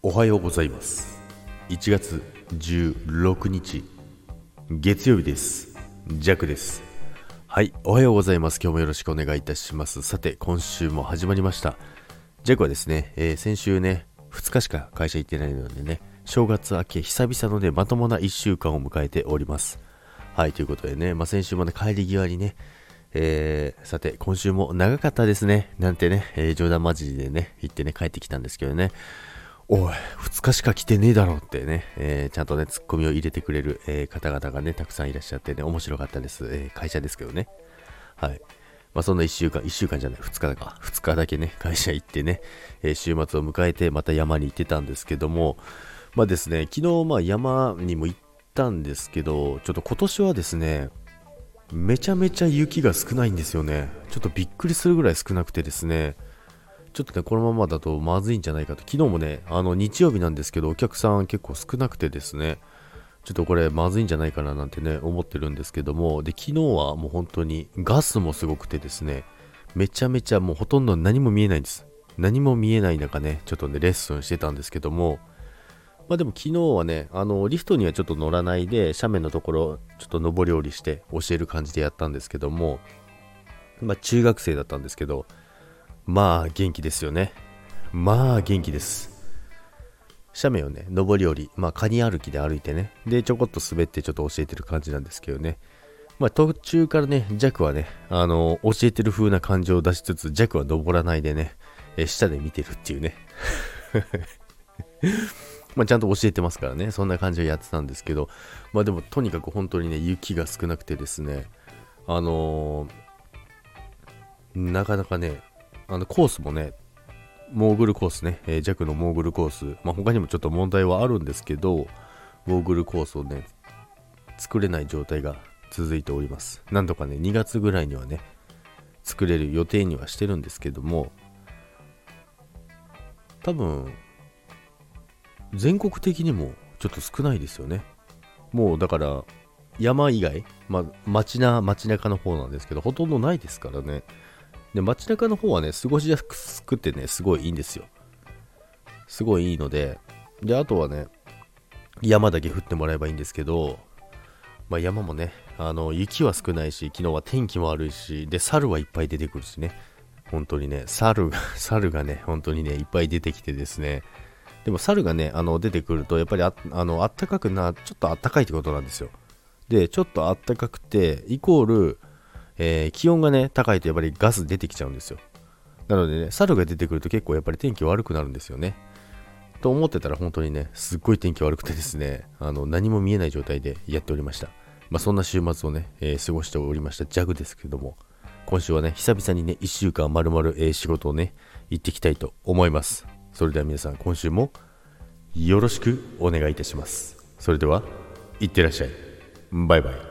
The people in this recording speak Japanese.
おはようございます。1月16日月曜日です。ジャックです。はいおはようございます。今日もよろしくお願いいたします。さて今週も始まりました。ジャックはですね、えー、先週ね2日しか会社行ってないのでね正月明け久々のねまともな1週間を迎えております。はいということでね、まあ、先週もね帰り際にねえー、さて、今週も長かったですね。なんてね、えー、冗談交じりでね、行ってね、帰ってきたんですけどね。おい、2日しか来てねえだろってね、えー、ちゃんとね、ツッコミを入れてくれる、えー、方々がね、たくさんいらっしゃってね、面白かったです。えー、会社ですけどね。はい。まあ、そんな1週間、1週間じゃない、2日だか、2日だけね、会社行ってね、え週末を迎えて、また山に行ってたんですけども、まあですね、昨日、まあ山にも行ったんですけど、ちょっと今年はですね、めちゃめちゃ雪が少ないんですよね。ちょっとびっくりするぐらい少なくてですね、ちょっとね、このままだとまずいんじゃないかと。昨日もね、あの、日曜日なんですけど、お客さん結構少なくてですね、ちょっとこれまずいんじゃないかななんてね、思ってるんですけども、で、昨日はもう本当にガスもすごくてですね、めちゃめちゃもうほとんど何も見えないんです。何も見えない中ね、ちょっとね、レッスンしてたんですけども、まあでも昨日はね、あの、リフトにはちょっと乗らないで、斜面のところ、ちょっと上り下りして教える感じでやったんですけども、まあ中学生だったんですけど、まあ元気ですよね。まあ元気です。斜面をね、上り下り、まあカニ歩きで歩いてね、で、ちょこっと滑ってちょっと教えてる感じなんですけどね。まあ途中からね、弱はね、あの教えてる風な感情を出しつつ、弱は登らないでね、え下で見てるっていうね。まあ、ちゃんと教えてますからね、そんな感じをやってたんですけど、まあでもとにかく本当にね、雪が少なくてですね、あのー、なかなかね、あのコースもね、モーグルコースね、えー、弱のモーグルコース、まあ、他にもちょっと問題はあるんですけど、モーグルコースをね、作れない状態が続いております。なんとかね、2月ぐらいにはね、作れる予定にはしてるんですけども、多分、全国的にもちょっと少ないですよね。もうだから、山以外、まあ、街な、街中の方なんですけど、ほとんどないですからね。で、街中の方はね、過ごしやすくてね、すごいいいんですよ。すごいいいので、で、あとはね、山だけ降ってもらえばいいんですけど、まあ、山もね、あの、雪は少ないし、昨日は天気も悪いし、で、猿はいっぱい出てくるしね、本当にね、猿が、猿がね、本当にね、いっぱい出てきてですね、でも猿がね、あの、出てくると、やっぱりあ、あの、あったかくな、ちょっとあったかいってことなんですよ。で、ちょっとあったかくて、イコール、えー、気温がね、高いとやっぱりガス出てきちゃうんですよ。なのでね、猿が出てくると結構やっぱり天気悪くなるんですよね。と思ってたら本当にね、すっごい天気悪くてですね、あの、何も見えない状態でやっておりました。まあ、そんな週末をね、えー、過ごしておりましたジャグですけども、今週はね、久々にね、1週間まるまる、え、仕事をね、行ってきたいと思います。それでは皆さん、今週もよろしくお願いいたします。それでは、いってらっしゃい。バイバイ。